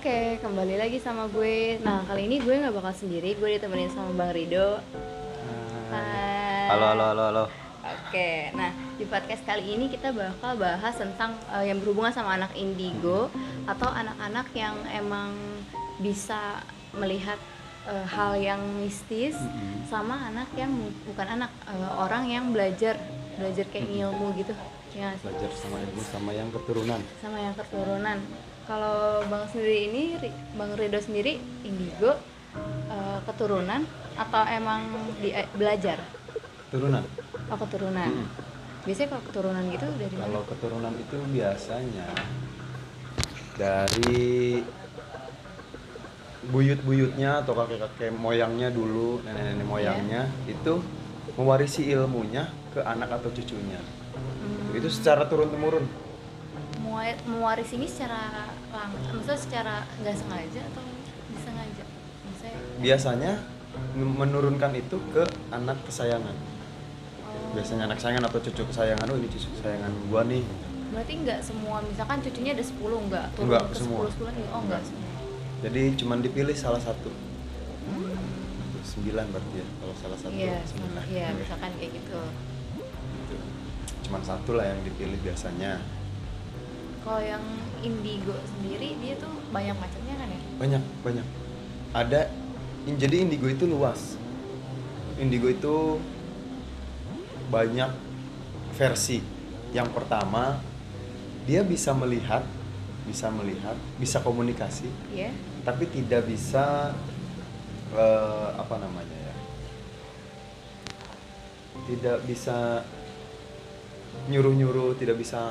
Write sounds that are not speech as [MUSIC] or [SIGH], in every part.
Oke, kembali lagi sama gue. Nah, kali ini gue nggak bakal sendiri, gue ditemenin sama Bang Rido. Hai. Halo, halo, halo, halo. Oke, nah di podcast kali ini kita bakal bahas tentang eh, yang berhubungan sama anak indigo atau anak-anak yang emang bisa melihat eh, hal yang mistis Mm-mm. sama anak yang bukan anak eh, orang yang belajar belajar kayak ilmu gitu ya? Belajar sama ibu sama yang keturunan. sama yang keturunan. Kalau Bang sendiri ini, Bang Rido sendiri indigo eh, keturunan atau emang di, eh, belajar? Keturunan. Oh keturunan. Mm-mm. Biasanya kalau keturunan gitu dari mana? Kalau keturunan itu biasanya dari buyut-buyutnya atau kakek-kakek moyangnya dulu, nenek-nenek moyangnya itu mewarisi ilmunya ke anak atau cucunya. Hmm, Itu secara turun temurun. Mewarisi ini secara lang, maksudnya secara nggak sengaja atau disengaja? Maksudnya, Biasanya menurunkan itu ke anak kesayangan. oh, Biasanya anak kesayangan atau cucu kesayangan, oh ini cucu kesayangan gua nih. berarti nggak semua, misalkan cucunya ada 10 nggak turun Nggak, ke semua. 10 10 oh nggak semua. Jadi cuman dipilih salah satu. Sembilan berarti ya, kalau salah satu Iya, sembilan. iya, misalkan kayak gitu. Gitu. Cuman satu lah yang dipilih biasanya. Kalau yang indigo sendiri dia tuh banyak macamnya kan ya? Banyak, banyak. Ada, in- jadi indigo itu luas. Indigo itu banyak versi. Yang pertama, dia bisa melihat, bisa melihat, bisa komunikasi, Iya. tapi tidak bisa eh, apa namanya ya tidak bisa nyuruh-nyuruh tidak bisa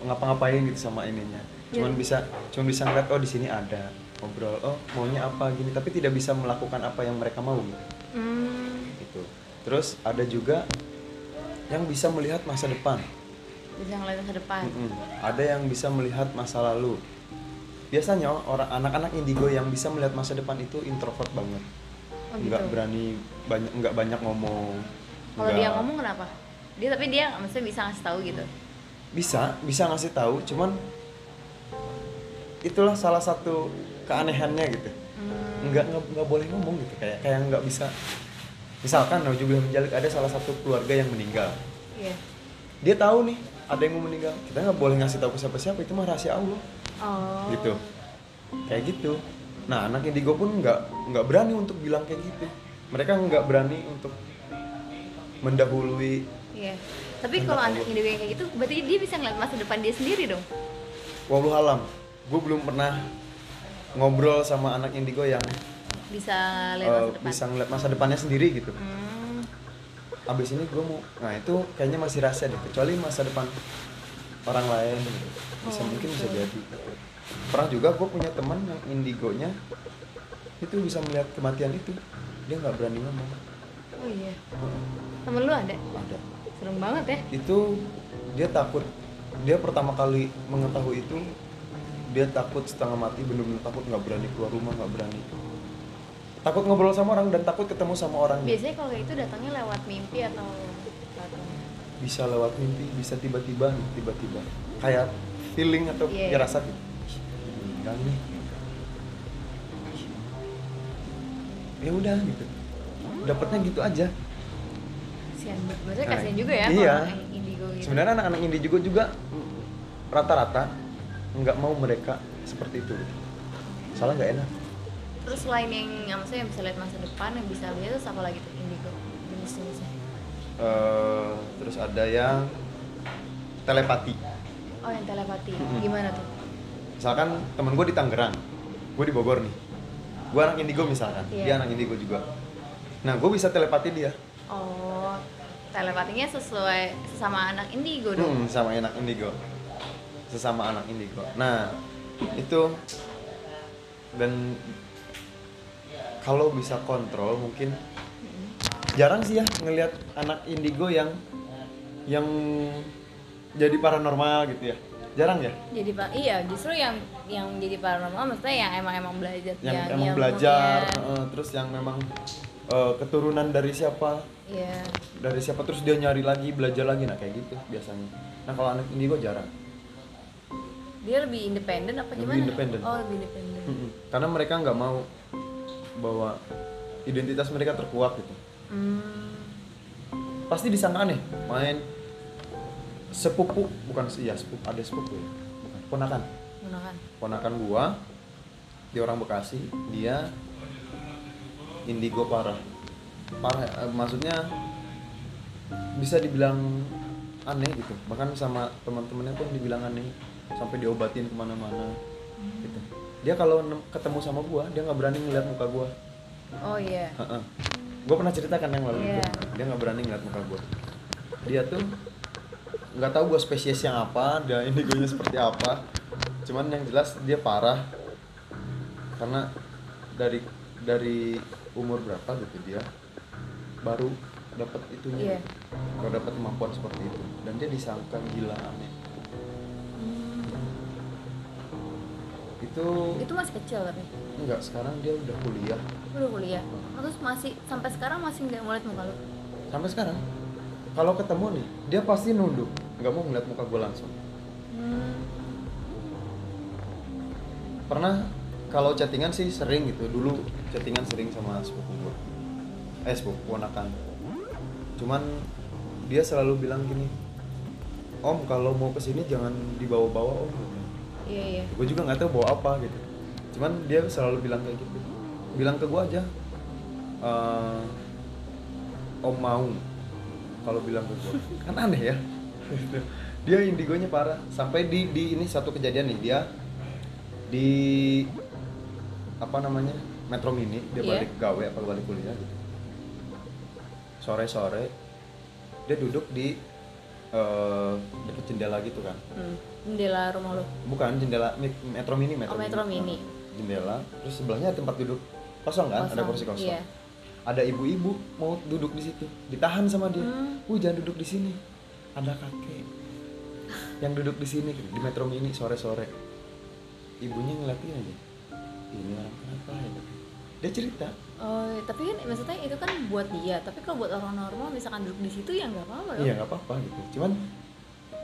ngapa-ngapain gitu sama ininya cuman Iya. bisa cuman bisa ngeliat oh di sini ada ngobrol oh maunya apa gini tapi tidak bisa melakukan apa yang mereka mau Hmm, gitu terus ada juga yang bisa melihat masa depan bisa ngeliat masa depan. Mm-mm. Ada yang bisa melihat masa lalu. Biasanya orang anak-anak indigo yang bisa melihat masa depan itu introvert banget. Oh, Nggak gitu. berani banyak nggak banyak ngomong. Kalau Nggak- dia ngomong kenapa? Dia tapi dia maksudnya bisa ngasih tahu gitu. Bisa bisa ngasih tahu, cuman itulah salah satu keanehannya gitu. Hmm, Nggak nggak, nggak boleh ngomong gitu kayak kayak nggak bisa. Misalkan Naujubillah menjalik ada salah satu keluarga yang meninggal. Iya. Dia tahu nih ada yang mau meninggal. Kita nggak boleh ngasih tahu ke siapa-siapa itu mah rahasia Allah. Oh. gitu kayak gitu nah anak indigo pun nggak nggak berani untuk bilang kayak gitu mereka nggak berani untuk mendahului Iya. Tapi kalau anak indigo yang kayak gitu, berarti dia bisa ngeliat masa depan dia sendiri dong. walau alam gue belum pernah ngobrol sama anak indigo yang Bisa lihat eh, masa depan. bisa ngeliat masa depannya sendiri gitu Hmm. abis ini gue mau nah itu kayaknya masih rahasia deh kecuali masa depan orang lain gitu. bisa Oh, mungkin bisa gitu. jadi pernah juga gue punya teman yang indigonya itu bisa melihat kematian itu dia nggak berani ngomong Oh iya. Temen lu ada? ada Serem banget ya. itu dia takut dia pertama kali mengetahui itu dia takut setengah mati bener-bener takut nggak berani keluar rumah nggak berani. Takut ngobrol sama orang dan takut ketemu sama orang Biasanya kalau kayak itu datangnya lewat mimpi atau bisa lewat mimpi bisa tiba-tiba tiba-tiba. Kayak feeling atau Iya. ya rasa gitu "Ih, meninggal nih. Ya udah gitu. Dapatnya gitu aja kasihan banget. Maksudnya Nah, kasihan juga ya iya. indigo gitu. sebenarnya anak-anak indigo juga rata-rata nggak mau mereka seperti itu salah nggak enak Terus selain yang yang maksudnya yang bisa lihat masa depan, yang bisa lihat terus apa lagi tuh indigo jenis-jenisnya? Eh, terus ada yang telepati Oh yang telepati, Mm-mm. gimana tuh? misalkan temen gue di Tangerang gue di Bogor nih gue anak indigo misalkan Iya. dia anak indigo juga nah gue bisa telepati dia Oh telepatinya sesuai sesama anak indigo dong? Hmm, sama anak indigo sesama anak indigo nah itu dan kalau bisa kontrol mungkin jarang sih ya ngelihat anak indigo yang yang jadi paranormal gitu ya jarang ya Jadi pak, iya justru yang yang jadi paranormal maksudnya yang emang emang belajar yang yang emang ilmunya. belajar terus yang memang eh, keturunan dari siapa? Iya. dari siapa? Terus dia nyari lagi belajar lagi. Nah kayak gitu biasanya. Nah kalau anak indigo jarang. Dia lebih independen apa Lebih gimana? independen. oh lebih independen. Karena mereka nggak mau bahwa identitas mereka terkuak gitu. Hmm. pasti disangka aneh main sepupu. Bukan ya sepupu ada sepupu ya. Bukan ponakan. Gunakan ponakan gua di orang Bekasi dia indigo parah parah eh, maksudnya bisa dibilang aneh gitu bahkan sama teman-temannya pun dibilang aneh sampai diobatin ke mana-mana gitu dia kalau ketemu sama gua dia nggak berani ngeliat muka gua oh iya Heeh. Gue pernah ceritakan yang lalu Iya. itu. Dia nggak berani ngeliat muka gue. Dia tuh nggak tahu gue spesies yang apa, dia indigonya seperti apa. Cuman yang jelas dia parah karena dari dari umur berapa gitu dia baru dapat itunya, Iya. baru dapat kemampuan seperti itu. Dan dia disangka gila aneh. Itu itu masih kecil tapi enggak sekarang dia udah kuliah. Udah kuliah? Oh, terus masih sampai sekarang masih nggak ngeliat muka lu? Sampai sekarang? Kalau ketemu nih dia pasti nunduk. Nggak mau ngeliat muka gue langsung. Hmm. pernah kalau chattingan sih sering gitu. Dulu chattingan sering sama sepupu gue eh sepupu ponakan. Cuman dia selalu bilang gini om kalau mau ke sini jangan dibawa-bawa om. Iya iya. Gue juga nggak tahu bawa apa gitu. Cuman dia selalu bilang kayak gitu. Bilang ke gue aja "Eh, om mau kalau bilang ke gue kan aneh ya. Dia indigonya parah. Sampai di di ini satu kejadian nih dia di apa namanya Metro Mini dia Iya. balik gawe apa balik kuliah gitu sore sore dia duduk di dekat jendela gitu kan hmm. jendela rumah lu bukan jendela Metro Mini Metro, Oh, Metro Mini. jendela terus sebelahnya ada tempat duduk kosong kan ada Kosong, kursi kosong iya. ada ibu-ibu mau duduk di situ ditahan sama dia Hmm. uh jangan duduk di sini ada kakek yang duduk di sini di Metro Mini sore-sore ibunya ngeliatin aja ini orang kenapa ya? Dia cerita. Oh tapi kan maksudnya itu kan buat dia. Tapi kalau buat orang normal misalkan duduk di situ ya nggak apa-apa dong iya nggak apa-apa gitu. Cuman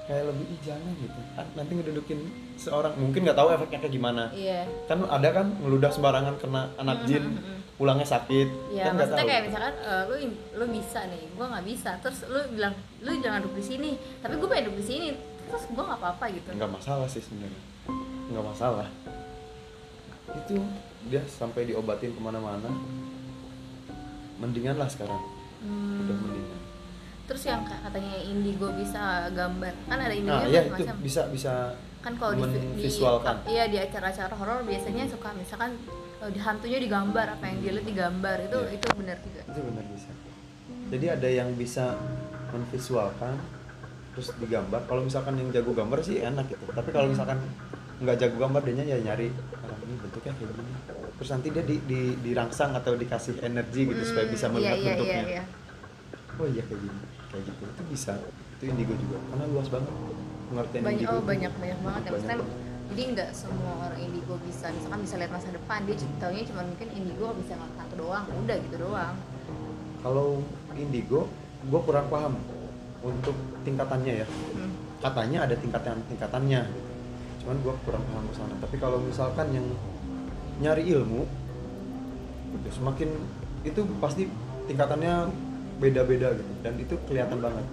kayak lebih ih jangan gitu. Ah, nanti ngedudukin seorang mungkin nggak tahu efeknya kayak gimana. Iya. Kan ada kan ngeludah sembarangan kena anak Mhm, jin mhm. pulangnya sakit. Ya, kan nggak maksudnya tahu. kayak misalkan eh, lu lu bisa nih, gua nggak bisa. Terus lu bilang lu jangan duduk di sini, tapi gua pengen duduk di sini. Terus gua nggak apa-apa gitu. nggak masalah sih sebenarnya. Nggak masalah itu dia sampai diobatin ke mana-mana. Mendingan lah sekarang. Hmm. udah mendingan. Terus yang ka- katanya indigo bisa gambar, kan ada indigo nah ya itu bisa bisa Kan kalau di, di iya di acara-acara horor biasanya suka misalkan eh, di hantunya digambar apa yang dilihat digambar. Itu Iya. itu benar juga. itu benar bisa. Jadi ada yang bisa memvisualkan terus digambar. Kalau misalkan yang jago gambar sih enak gitu. Tapi kalau misalkan nggak jago gambar dia ya nyari ini bentuknya kayak gini. Terus nanti dia di, di, dirangsang atau dikasih energi gitu supaya bisa Hmm, melihat iya, iya, bentuknya. Iya, iya. oh iya kayak gini. Kayak gitu. Itu bisa. Itu indigo juga. Karena luas banget pengertian banyak indigo oh banyak banyak banget ya. Maksudnya jadi nggak semua orang indigo bisa. Misalkan bisa lihat masa depan dia taunya cuma mungkin indigo bisa ngeliat satu doang. Udah gitu doang. Kalau indigo gue kurang paham untuk tingkatannya ya. Hmm. katanya ada tingkatan tingkatannya cuman gue kurang paham ke sana. Tapi kalau misalkan yang nyari ilmu udah semakin itu pasti tingkatannya beda-beda gitu. Dan itu kelihatan banget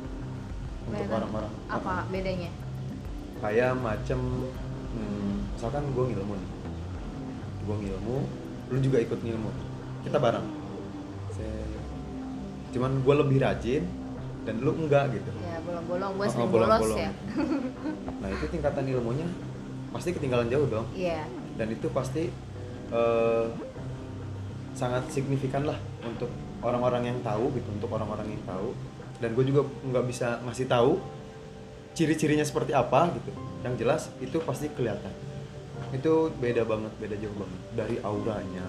untuk orang-orang. apa bedanya? Kayak macem hmm, misalkan gue ngilmu nih. Gue ngilmu lu juga ikut ngilmu. Kita bareng. Cuman gue lebih rajin dan lu enggak gitu. Ya bolong-bolong. Gue Oh, sering bolos ya. Nah itu tingkatan ilmunya pasti ketinggalan jauh dong. Iya. Dan itu pasti eh, sangat signifikan lah untuk orang-orang yang tahu gitu untuk orang-orang yang tahu. Dan gue juga nggak bisa ngasih tahu ciri-cirinya seperti apa gitu. Yang jelas itu pasti kelihatan. Itu beda banget beda jauh banget. Dari auranya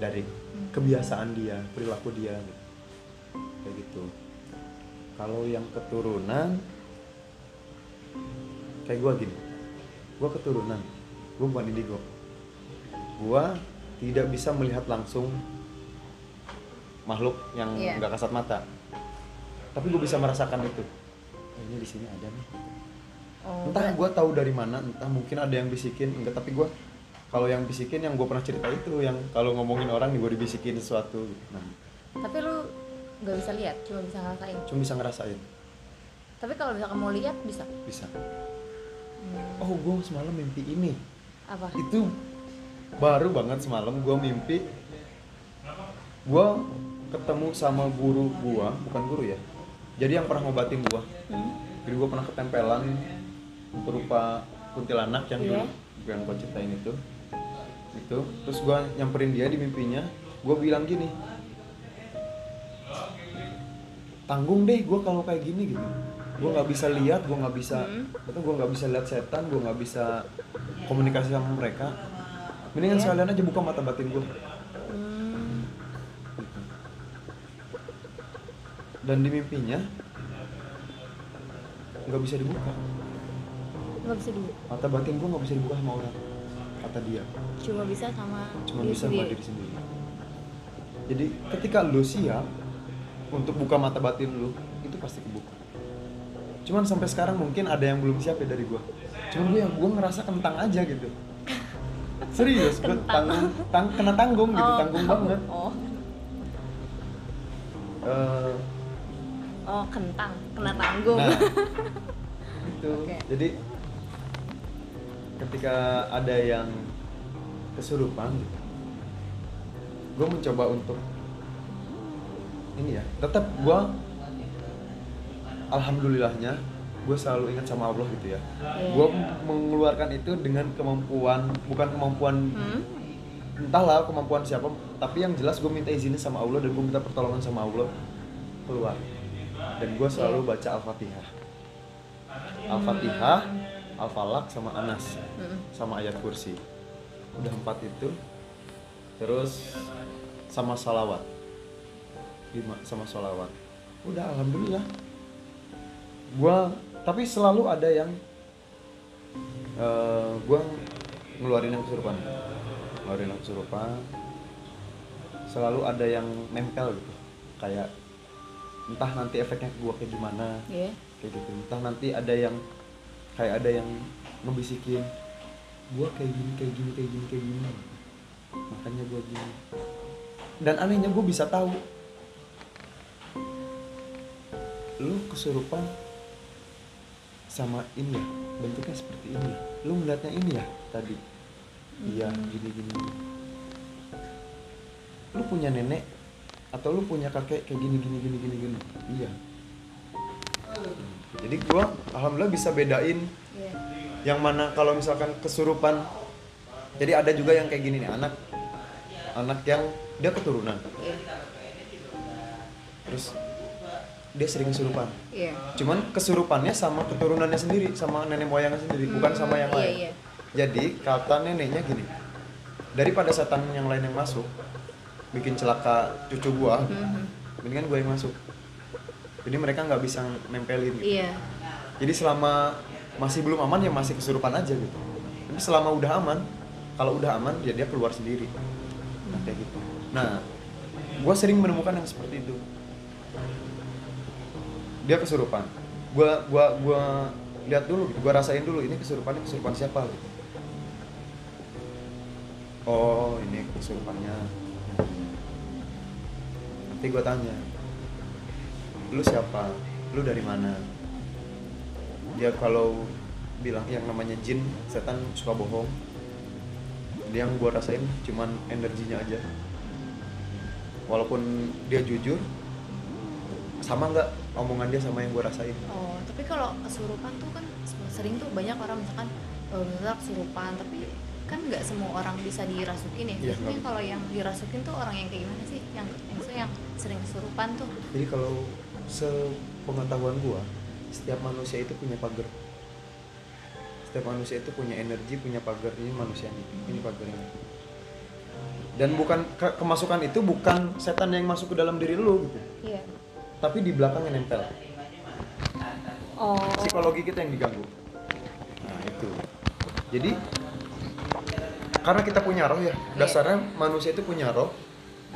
dari kebiasaan dia perilaku dia gitu. kayak gitu. Kalau yang keturunan kayak gue gini gue keturunan. Gue bukan indigo. Gue tidak bisa melihat langsung makhluk yang Iya. nggak kasat mata. Tapi gue bisa merasakan itu. Oh, ini di sini ada nih. Oh, entah gue tahu dari mana entah mungkin ada yang bisikin enggak. Tapi gue kalau yang bisikin yang gue pernah cerita itu yang kalau ngomongin orang gue dibisikin sesuatu. Nah. Tapi lu nggak bisa lihat cuma bisa ngerasain? Cuma bisa ngerasain. Tapi kalau misalkan mau lihat bisa? Bisa Hmm, oh gue semalam mimpi ini. Apa? Itu baru banget semalam gue mimpi. Gue ketemu sama guru gue bukan guru ya. Jadi yang pernah ngobatin gue Hmm, jadi gue pernah ketempelan berupa kuntilanak yang Iya. dulu yang gue ceritain itu. Itu terus gue nyamperin dia di mimpinya. Gue bilang gini tanggung deh gue kalau kayak gini gitu gue nggak bisa lihat gue nggak bisa Hmm. gue nggak bisa lihat setan gue nggak bisa komunikasi sama mereka. Mendingan Iya. sekalian aja buka mata batin gue hmm, dan di mimpinya nggak bisa dibuka. Nggak bisa dulu mata batin gue nggak bisa dibuka sama orang kata dia. Cuma bisa sama cuma diri bisa sama diri sendiri. Jadi ketika lu siap untuk buka mata batin lu itu pasti kebuka cuman sampai sekarang mungkin ada yang belum siap ya dari gua. Cuman gue yang gue ngerasa kentang aja gitu. [LAUGHS] Serius gue tanggung tang, kena tanggung gitu Oh, tanggung banget. Oh. Eh, oh kentang kena tanggung. Nah. [LAUGHS] Itu Oke. jadi ketika ada yang kesurupan gue mencoba untuk ini ya tetap gue alhamdulillahnya gue selalu ingat sama Allah gitu ya. Iya. gue mengeluarkan itu dengan kemampuan bukan kemampuan Hmm, entahlah kemampuan siapa tapi yang jelas gue minta izinnya sama Allah dan gue minta pertolongan sama Allah keluar. Dan gue selalu baca al-fatihah. Al-fatihah al-falak sama anas hmm. sama ayat kursi. Udah empat itu. Terus sama salawat. Lima sama salawat. Udah alhamdulillah gua tapi selalu ada yang eh gua ngeluarin yang kesurupan. Ngeluarin yang kesurupan. Selalu ada yang nempel gitu. Kayak entah nanti efeknya ke gua kayak gimana. Iya. kayak gitu. Entah nanti ada yang kayak ada yang ngebisikin gua kayak gini kayak gini kayak gini kayak gini. Makanya gua gini. Dan anehnya gue bisa tahu lu kesurupan sama ini ya bentuknya seperti ini ya. lu melihatnya ini ya tadi. Iya gini gini lu punya nenek atau lu punya kakek kayak gini gini gini gini gini. Iya. Jadi gua alhamdulillah bisa bedain Iya. yang mana kalau misalkan kesurupan jadi ada juga yang kayak gini nih anak anak yang dia keturunan. Iya. terus dia sering kesurupan Iya. cuman kesurupannya sama keturunannya sendiri sama nenek moyangnya sendiri bukan sama yang Iya, lain iya. jadi kata neneknya gini daripada setan yang lain yang masuk bikin celaka cucu gua Mhm. mendingan gua yang masuk jadi mereka nggak bisa nempelin gitu. Iya. jadi selama masih belum aman ya masih kesurupan aja gitu tapi selama udah aman kalau udah aman ya dia keluar sendiri nah kayak gitu nah gue sering menemukan yang seperti itu dia kesurupan. Gue gua gua lihat dulu gitu gue rasain dulu ini kesurupannya kesurupan siapa gitu. Oh ini kesurupannya. Nanti gue tanya lu siapa? Lu dari mana? Dia kalau bilang yang namanya jin setan suka bohong. Dia yang gua rasain cuman energinya aja. Walaupun dia jujur sama nggak omongan dia sama yang gua rasain Oh, tapi kalau kesurupan tuh kan sering tuh banyak orang misalkan eh, misalnya kesurupan, tapi kan nggak semua orang bisa dirasukin ya. Biasanya nggak. kalau yang dirasukin tuh orang yang kayak gimana sih? Yang maksudnya yang sering kesurupan tuh. jadi kalau sepengetahuan gua setiap manusia itu punya pagar setiap manusia itu punya energi punya pagar ini manusianya ini pagarnya dan bukan ke- kemasukan itu bukan setan yang masuk ke dalam diri lu gitu Iya. Tapi di belakangnya nempel. Oh. psikologi kita yang diganggu. Nah itu. Jadi karena kita punya roh ya dasarnya manusia itu punya roh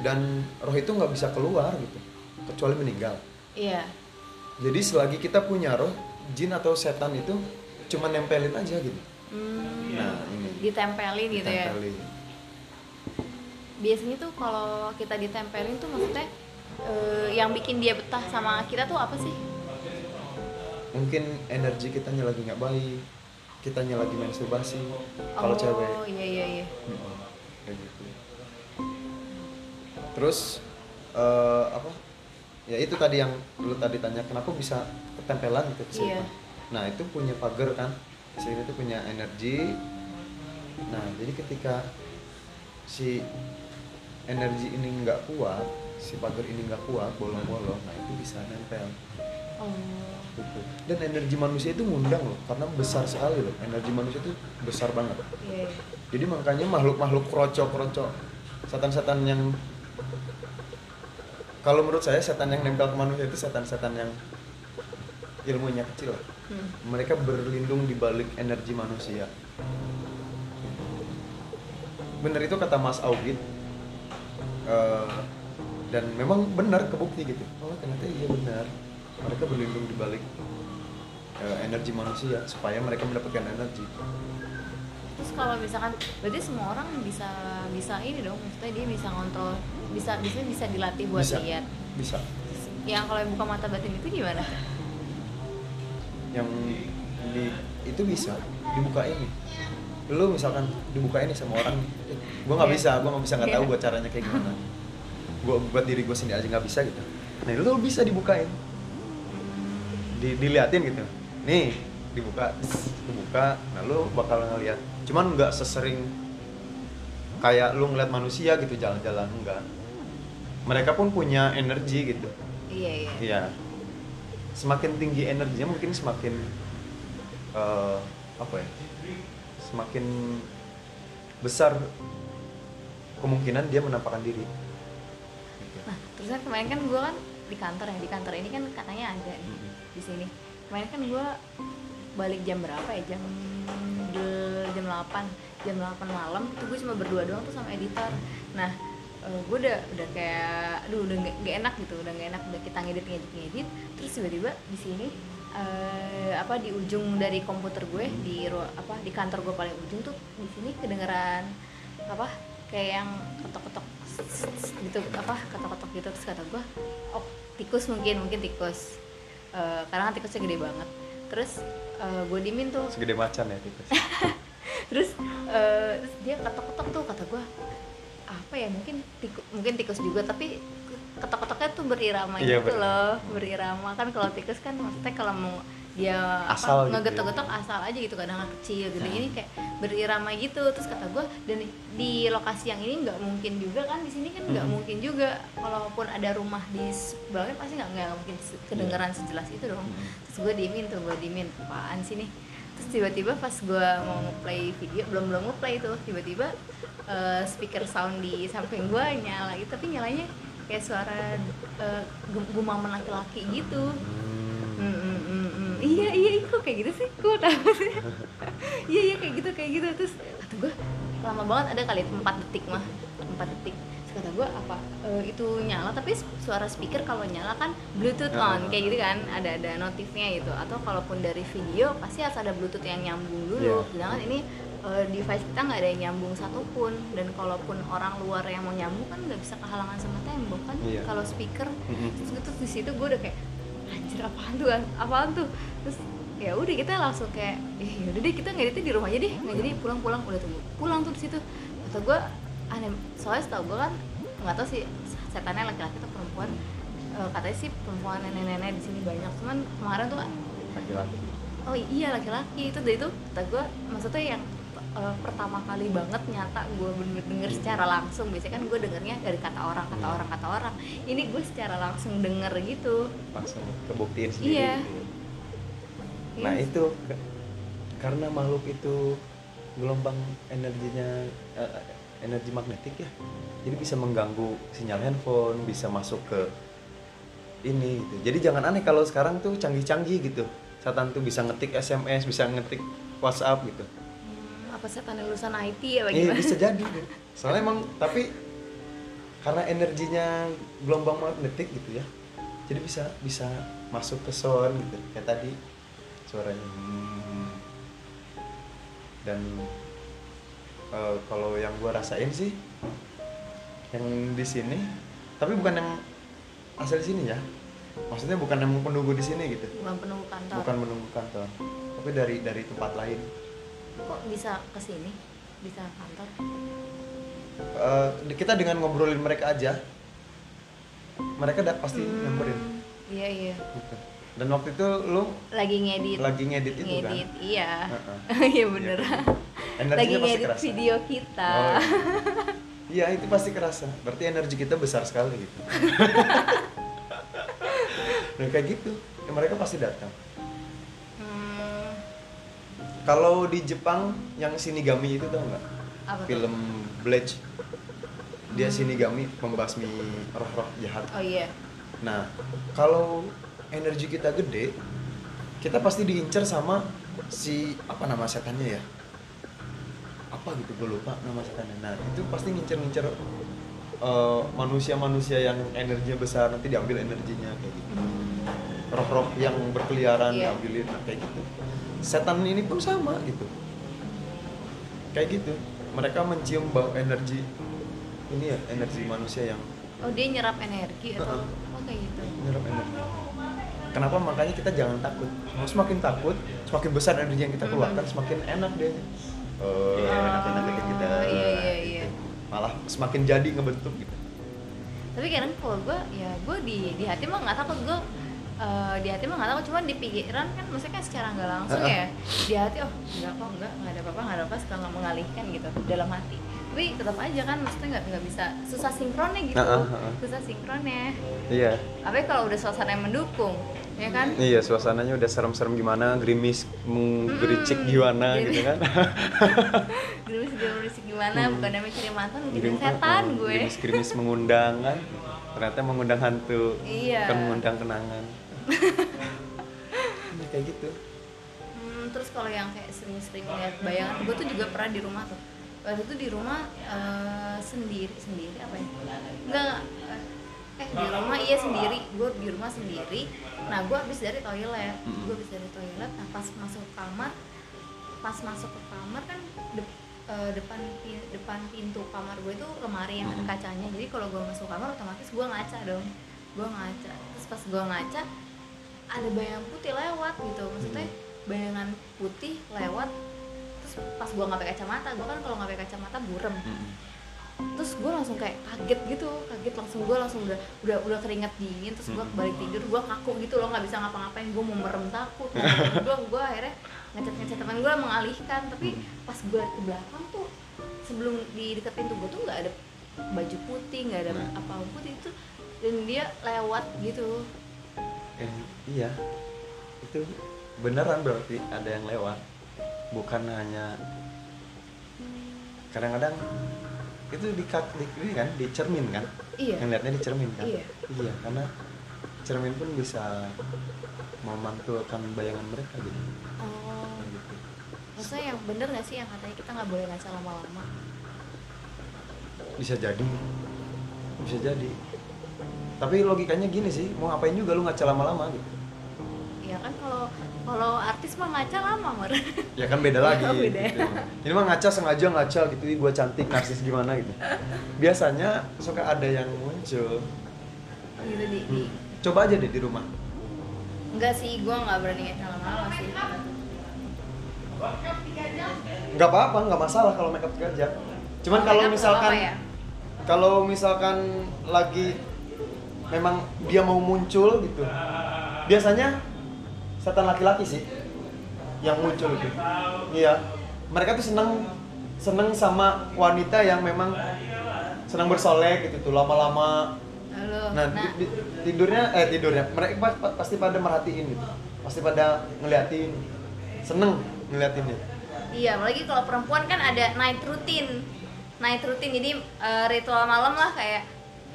dan roh itu nggak bisa keluar gitu kecuali meninggal. Iya. jadi selagi kita punya roh jin atau setan itu cuma nempelin aja gitu. Hmm, nah ini. Ditempelin gitu ya? Ditempelin. biasanya tuh kalau kita ditempelin tuh maksudnya eh, yang bikin dia betah sama kita tuh apa sih? Mungkin energi kitanya lagi nggak baik kitanya lagi kalau oh, cewek. iya iya iya. Mm-mm, kayak gitu. Terus eh, apa? Ya itu tadi yang lu tadi tanya kenapa bisa ketempelan gitu situ Iya. nah itu punya pagar kan? Sini tuh punya energi. Nah jadi ketika si energi ini nggak kuat si pagar ini nggak kuat bolong-bolong nah itu bisa nempel oh gitu. dan energi manusia itu ngundang loh karena besar sekali loh energi manusia itu besar banget iya iya. jadi makanya makhluk-makhluk kroco-kroco setan-setan yang kalau menurut saya setan yang nempel ke manusia itu setan-setan yang ilmunya kecil lah. Hmm. mereka berlindung di balik energi manusia bener itu kata Mas Augit Eh, dan memang benar kebukti gitu. Oh ternyata iya benar. Mereka berlindung di balik eh, energi manusia supaya mereka mendapatkan energi. Terus kalau misalkan berarti semua orang bisa bisa ini dong maksudnya dia bisa ngontrol bisa bisa bisa dilatih buat Bisa. lihat bisa. Yang kalau yang buka mata batin itu gimana? Yang di itu bisa dibuka ini lu misalkan dibuka ini sama orang gua nggak Iya. bisa gua nggak bisa nggak tahu Iya. gua caranya kayak gimana gua buat diri gua sendiri aja nggak bisa gitu. Nah lu bisa dibukain. Di, diliatin gitu. Nih dibuka dibuka. Nah lu bakal ngeliat. Cuman nggak sesering kayak lu ngeliat manusia gitu jalan-jalan enggak mereka pun punya energi gitu. Iya iya. Iya. Semakin tinggi energinya mungkin semakin eh, apa ya? Semakin besar kemungkinan dia menampakkan diri. Gitu. nah terus kan kemarin kan gue kan di kantor ya di kantor ini kan katanya ada nih, Mm-mm. di sini. Kemarin kan gue balik jam berapa ya? Jam jam 8 jam 8 malam. Itu gue cuma berdua doang tuh sama editor. Nah gue udah udah kayak aduh udah nggak nggak enak gitu udah nggak enak udah kita ngedit ngedit ngedit. Terus tiba-tiba di sini eh, apa di ujung dari komputer gue di ru- apa di kantor gue paling ujung tuh di sini kedengeran apa kayak yang ketok-ketok gitu apa ketok-ketok gitu. Terus kata gue oh tikus mungkin mungkin tikus. Eh, karena kan tikusnya gede banget. Terus gue dimin tuh. Segede macan ya tikus. [LAUGHS] terus eh, terus dia ketok-ketok tuh kata gue apa ya mungkin tikus mungkin tikus juga tapi ketok-ketoknya tuh berirama Iya, gitu bener. loh berirama. Kan kalau tikus kan maksudnya kalau mau dia Asal gitu apa ya. ngegetok-getok asal aja gitu kadang kecil gitu. Ini kayak berirama gitu. Terus kata gue dan di lokasi yang ini nggak mungkin juga kan? Di sini kan nggak Mhm. mungkin juga. Kalaupun ada rumah di sebelahnya pasti nggak nggak mungkin kedengeran sejelas itu dong. Mhm. terus gue diemin tuh gue diemin. Apaan sih nih? Terus tiba-tiba pas gue mau ngeplay video belum belum ngeplay tuh tiba-tiba eh, speaker sound di samping gue nyala gitu. Tapi nyalanya kayak suara eh, gum- gumaman laki-laki gitu. Hmm. Hmm, hmm, hmm, hmm. Iya iya iya, kok kayak gitu sih? Gue tahu sih? [LAUGHS] Iya iya kayak gitu kayak gitu. Terus kata gue lama banget ada kali 4 detik mah 4 detik. Terus kata gue apa eh, itu nyala tapi suara speaker kalau nyala kan bluetooth on kayak gitu kan ada ada notifnya gitu. Atau kalaupun dari video pasti harus ada bluetooth yang nyambung dulu. Iya. sedangkan ini eh, device kita nggak ada yang nyambung satupun. Dan kalaupun orang luar yang mau nyambung kan nggak bisa kehalangan sama tembok kan Iya. kalau speaker. Terus gue tuh di situ gue udah kayak anjir apaan tuh apaan tuh? Terus ya udah kita langsung kayak eh yaudah deh kita ngeditnya di rumah aja deh. Nggak jadi pulang pulang udah tunggu pulang tuh di situ. Kata gue aneh soalnya setahu gue kan nggak tahu sih setannya laki-laki atau perempuan Eh, katanya sih perempuan nenek-nenek di sini banyak. Cuman kemarin tuh Laki-laki. oh iya laki-laki. Itu dari itu kata gue maksudnya yang eh, pertama kali banget nyata gue bener denger secara langsung biasanya kan gue dengernya dari kata orang kata orang kata orang ini gue secara langsung denger gitu Langsung kebuktiin sendiri. Iya. Nah Iya. itu ke- karena makhluk itu gelombang energinya eh, energi magnetik ya, jadi bisa mengganggu sinyal handphone, bisa masuk ke ini gitu. Jadi jangan aneh kalau sekarang tuh canggih-canggih gitu. Setan tuh bisa ngetik SMS, bisa ngetik WhatsApp gitu. Apa setan lulusan IT ya Iya bagaimana? bisa jadi. [LAUGHS] Soalnya emang tapi karena energinya gelombang magnetik gitu ya, jadi bisa bisa masuk ke sound gitu. Kayak tadi suaranya. hmm, dan eh, kalau yang gua rasain sih yang di sini tapi bukan yang asal di sini ya maksudnya bukan yang penunggu di sini gitu bukan penunggu kantor bukan menunggu kantor tapi dari dari tempat lain kok bisa ke sini bisa kantor Eh, kita dengan ngobrolin mereka aja mereka udah pasti nyamperin iya iya gitu. dan waktu itu lu lagi ngedit lagi ngedit itu ngedit kan [LAUGHS] iya iya bener Iya. lagi Energinya ngedit kerasa. video kita Oh, iya. [LAUGHS] Iya, itu pasti kerasa. Berarti energi kita besar sekali gitu. [LAUGHS] nah, kayak gitu. Ya, mereka pasti datang. Hmm, Kalau di Jepang yang Shinigami itu tau nggak? Film Bleach. Dia Shinigami membasmi roh-roh jahat. oh iya Nah, kalau energi kita gede, kita pasti diincar sama si apa nama setannya ya? Apa gitu gue lupa nama setannya. Nah, itu pasti ngincer-ngincer eh, manusia-manusia yang energinya besar nanti diambil energinya kayak gitu. Roh-roh yang berkeliaran Iya. diambilin nah, kayak gitu. Setan ini pun sama gitu. Kayak gitu. Mereka mencium bau energi ini ya, energi manusia yang oh dia nyerap energi atau oh kayak gitu nyerap energi. Kenapa makanya kita jangan takut. Mau semakin takut, semakin besar energi yang kita keluarkan, Mhm. semakin enak dia. Oh, enak-enak kayak kita. iya, iya, iya. Malah semakin jadi ngebentuk gitu. tapi kadang kalau gue ya gue di di hati mah nggak takut gue eh, di hati mah nggak takut cuma di pikiran kan maksudnya kan secara nggak langsung ya di hati oh nggak kok nggak nggak ada apa-apa nggak ada apa setelah mengalihkan gitu dalam hati tapi tetap aja kan maksudnya nggak nggak bisa susah sinkronnya gitu Heeh, heeh. susah sinkronnya Iya. tapi kalau udah suasana yang mendukung ya kan Iya, suasananya udah serem-serem gimana, gerimis menggericik Mm-mm. gimana Gerimis. gitu kan. [LAUGHS] gerimis gerimis gimana Hmm. bukan namanya cari mantan bikin Gerimis- setan oh, gue Gerimis-gerimis mengundang kan. Ternyata mengundang hantu. Iya. Bukan mengundang kenangan. Ini [LAUGHS] kayak gitu. Hmm, terus kalau yang kayak sering-sering lihat bayangan, gue tuh juga pernah di rumah tuh. Waktu itu di rumah eh, sendiri sendiri apa ya? Enggak, eh di rumah iya sendiri. Gue di rumah sendiri. Nah gue habis dari toilet, gue habis dari toilet. Nah pas masuk ke kamar, pas masuk ke kamar kan de- eh, depan pi- depan pintu kamar gue itu lemari yang ada kacanya. Jadi kalau gue masuk kamar otomatis gue ngaca dong. Gue ngaca. Terus pas gue ngaca ada bayangan putih lewat gitu maksudnya bayangan putih lewat terus pas gua nggak pakai kacamata gua kan kalau nggak pakai kacamata burem. Terus gua langsung kayak kaget gitu kaget langsung gua langsung udah udah udah keringat dingin terus Mm-mm. balik tidur gua kaku gitu loh nggak bisa ngapa-ngapain gua mau merem takut gua [LAUGHS] gua akhirnya ngechat ngechat teman gua mengalihkan tapi pas gua ke belakang tuh sebelum di dekat pintu gua tuh nggak ada baju putih nggak ada Nah. apa putih itu dan dia lewat gitu Eh, iya itu beneran berarti ada yang lewat bukan hanya kadang-kadang itu di di, ini kan di cermin kan? Iya. Yang lihatnya di cermin kan? Iya. iya karena cermin pun bisa memantulkan bayangan mereka gitu. Oh. Gitu. Maksudnya yang bener gak sih? Yang katanya kita nggak boleh ngaca lama-lama? bisa jadi. Bisa jadi. Tapi logikanya gini sih mau ngapain juga lu ngaca lama-lama gitu? Ya kan kalau kalau artis mah ngaca lama mer. [LAUGHS] ya kan beda lagi Oh, beda. gitu. ini mah ngaca sengaja ngaca gitu gue cantik narsis gimana gitu biasanya suka ada yang muncul gitu di, di. coba aja deh di rumah Enggak sih, gua nggak berani ngaca lama-lama sih. nggak apa-apa nggak masalah kalau makeup kerja cuman Kalau kalau misalkan ya? kalau misalkan lagi memang dia mau muncul gitu biasanya setan laki-laki sih yang muncul itu. Iya. Mereka tuh seneng seneng sama wanita yang memang senang bersolek gitu tuh lama-lama. Nah, Nah, di- di- tidurnya eh tidurnya. Mereka pa- pa- pasti pada merhatiin gitu. Pasti pada ngeliatin seneng ngeliatinnya. Iya, apalagi kalau perempuan kan ada night routine. Night routine jadi eh, ritual malam lah kayak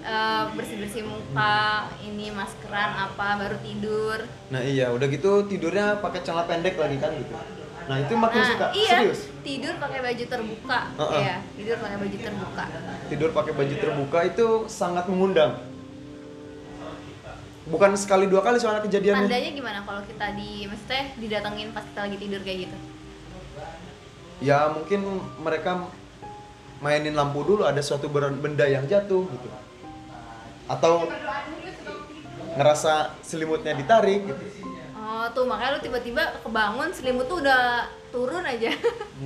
eh, bersih-bersih muka, ini maskeran apa baru tidur. nah iya udah gitu tidurnya pakai celana pendek lagi kan gitu nah itu makin nah, suka iya, serius tidur pakai baju terbuka. Heeh. Iya, tidur pakai baju terbuka. tidur pakai baju terbuka itu sangat mengundang bukan sekali dua kali soalnya kejadiannya Tandanya gimana kalau kita di maksudnya didatengin pas kita lagi tidur kayak gitu? ya mungkin mereka mainin lampu dulu ada suatu benda yang jatuh gitu atau ngerasa selimutnya ditarik gitu. Oh tuh makanya lu tiba-tiba kebangun selimut tuh udah turun aja.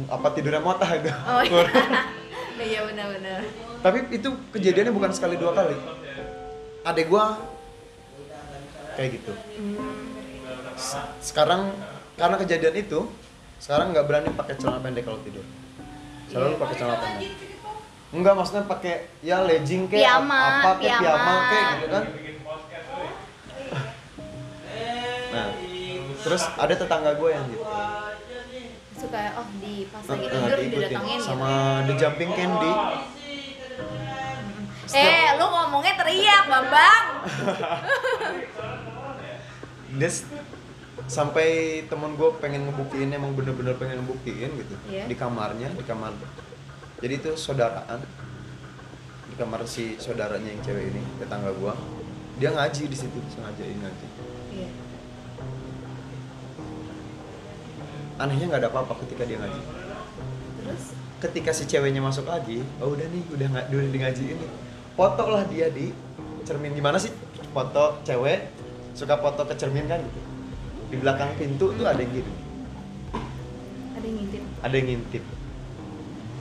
apa tidurnya motah gitu [LAUGHS] Oh iya. Nah, iya benar-benar. tapi itu kejadiannya bukan sekali dua kali. Adek gua kayak gitu. Se- sekarang karena kejadian itu sekarang nggak berani pakai celana pendek kalau tidur. Selalu pakai celana pendek enggak maksudnya pakai ya legging kayak Piyama, apa kayak piyama. piyama kayak gitu kan nah terus ada tetangga gue yang gitu Suka oh di pas lagi Nah, tidur diikutin didatengin gitu. sama The Jumping Candy Eh, lu ngomongnya teriak, Bambang. dia s- sampai temen gue pengen ngebuktiin emang bener-bener pengen ngebuktiin gitu Iya. di kamarnya di kamar jadi itu saudaraan. Di kamar si saudaranya yang cewek ini tetangga gue dia ngaji di situ sengajain ngaji. Iya. anehnya nggak ada apa-apa ketika dia ngaji. Terus? Ketika si ceweknya masuk lagi oh udah nih udah nggak udah di ngaji ini. Foto lah dia di cermin. Gimana sih? Foto cewek suka foto ke cermin kan? Gitu di belakang pintu tuh ada yang gitu ada yang ngintip. ada yang ngintip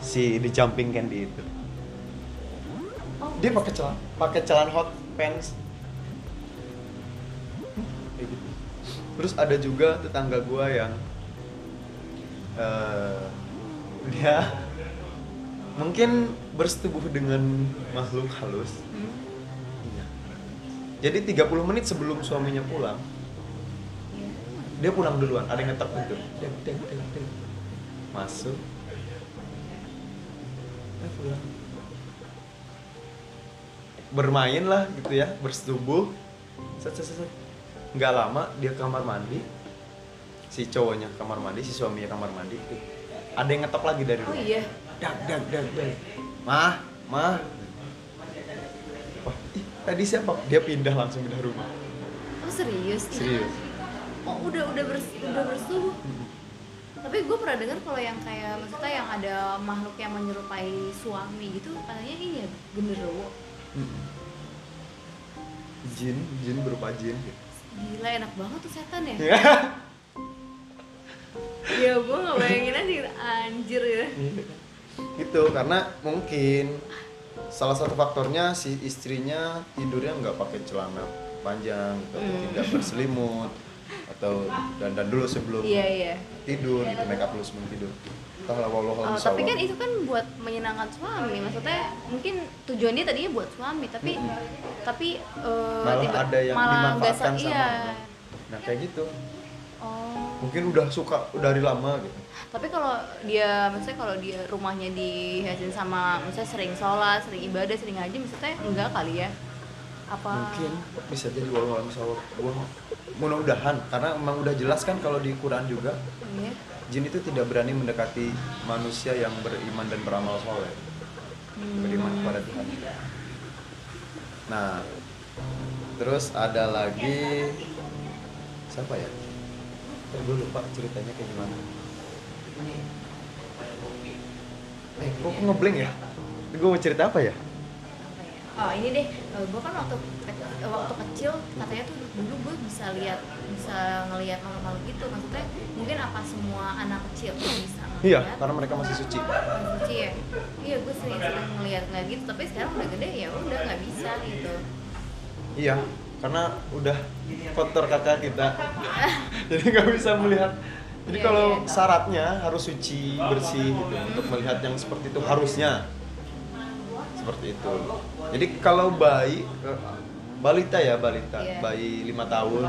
si di jumping candy itu. Dia pakai celana? Pakai celana hot pants. Kayak gitu. Terus ada juga tetangga gua yang eh, dia [LAUGHS] mungkin bersetubuh dengan makhluk halus. Hmm. Iya. jadi 30 menit sebelum suaminya pulang Iya. dia pulang duluan. Ada yang ngetok pintu. Masuk bermain lah gitu ya bersetubuh. Set set set set. nggak lama dia ke kamar mandi. Si cowoknya ke kamar mandi si suaminya kamar mandi. Ada yang ngetok lagi dari Oh luar iya. dag dag dag dag mah mah Wah, ih, tadi siapa? Dia pindah langsung pindah rumah. Oh serius? Serius. Oh udah udah bers udah bersubuh. Tapi gue pernah dengar kalau yang kayak maksudnya yang ada makhluk yang menyerupai suami gitu katanya ini ya genderuwo. Mm-mm. jin jin berupa jin gitu. Gila enak banget tuh setan ya. [LAUGHS] Ya gue nggak bayangin aja gitu, anjir ya. gitu karena mungkin salah satu faktornya si istrinya tidurnya nggak pakai celana panjang gitu, atau Hmm. tidak berselimut atau dandan dulu sebelum Iya iya. tidur gitu make up dulu sebelum tidur Oh, tapi kan itu kan buat menyenangkan suami, maksudnya mungkin tujuan dia tadinya buat suami, tapi tapi eh, malah tiba- ada yang malah dimanfaatkan sa- sama iya. nah kayak gitu Oh. mungkin udah suka dari lama gitu Tapi kalau dia, maksudnya kalau dia rumahnya dihiasin sama, maksudnya sering sholat, sering ibadah, sering ngaji, maksudnya enggak kali ya? Apa? mungkin bisa jadi wallahu a'lam bishawab. gua mudah-mudahan karena emang udah jelas kan kalau di Quran juga Iya. jin itu tidak berani mendekati manusia yang beriman dan beramal soleh. Beriman kepada Tuhan. Nah terus ada lagi siapa ya? Gue lupa ceritanya kayak gimana. Eh kok kok ngeblank ya? Gue mau cerita apa ya Oh ini deh, gue kan waktu waktu kecil katanya tuh dulu gue bisa lihat bisa ngelihat makhluk-makhluk gitu. Maksudnya mungkin apa semua anak kecil tuh bisa ngelihat? iya karena mereka masih suci Masih suci ya. Iya gue sering sering ngelihat ngeliat gitu. Tapi sekarang udah gede ya udah nggak bisa gitu. iya karena udah kotor kakak kita [LAUGHS] jadi nggak bisa melihat jadi Iya, kalau iya. syaratnya harus suci bersih gitu untuk melihat yang seperti itu harusnya seperti itu jadi kalau bayi balita ya balita. Iya. bayi lima tahun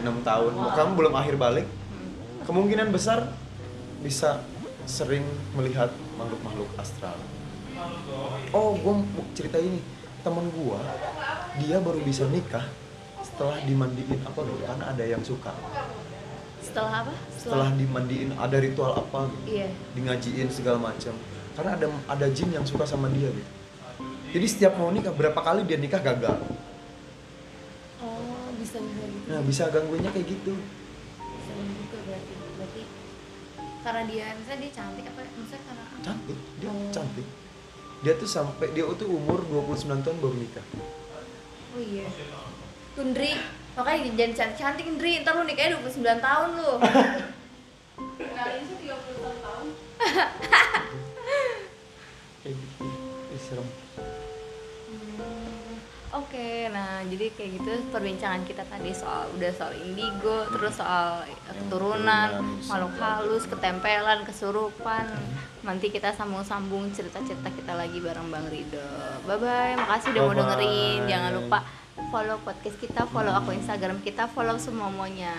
enam tahun. Kamu belum akhir balik kemungkinan besar bisa sering melihat makhluk-makhluk astral. Oh gue mau cerita ini. Temen gua dia baru bisa nikah setelah dimandiin. Apa gitu karena ada yang suka. Setelah apa? setelah dimandiin ada ritual apa gitu. Iya. di ngajiin segala macam. Karena ada ada jin yang suka sama dia gitu jadi setiap mau nikah berapa kali dia nikah gagal? Oh bisa gitu. nah bisa gangguinnya kayak gitu. Bisa juga berarti. Berarti karena dia misalnya dia cantik apa maksudnya karena cantik dia Oh. cantik. Dia tuh sampai dia tuh umur 29 tahun baru nikah. Oh iya. Kundri makanya jangan cantik cantik Ndri. Ntar lu nikahnya 29 tahun lu. Kalian sih 31 tahun. [LAUGHS] Kayak gitu. Ih, serem Oke, nah jadi kayak gitu perbincangan kita tadi soal udah soal indigo, terus soal keturunan, makhluk halus, ketempelan, kesurupan. Nanti kita sambung-sambung cerita-cerita kita lagi bareng Bang Rido. Bye bye, makasih udah mau dengerin. Jangan lupa follow podcast kita, follow akun Instagram kita, follow semuanya.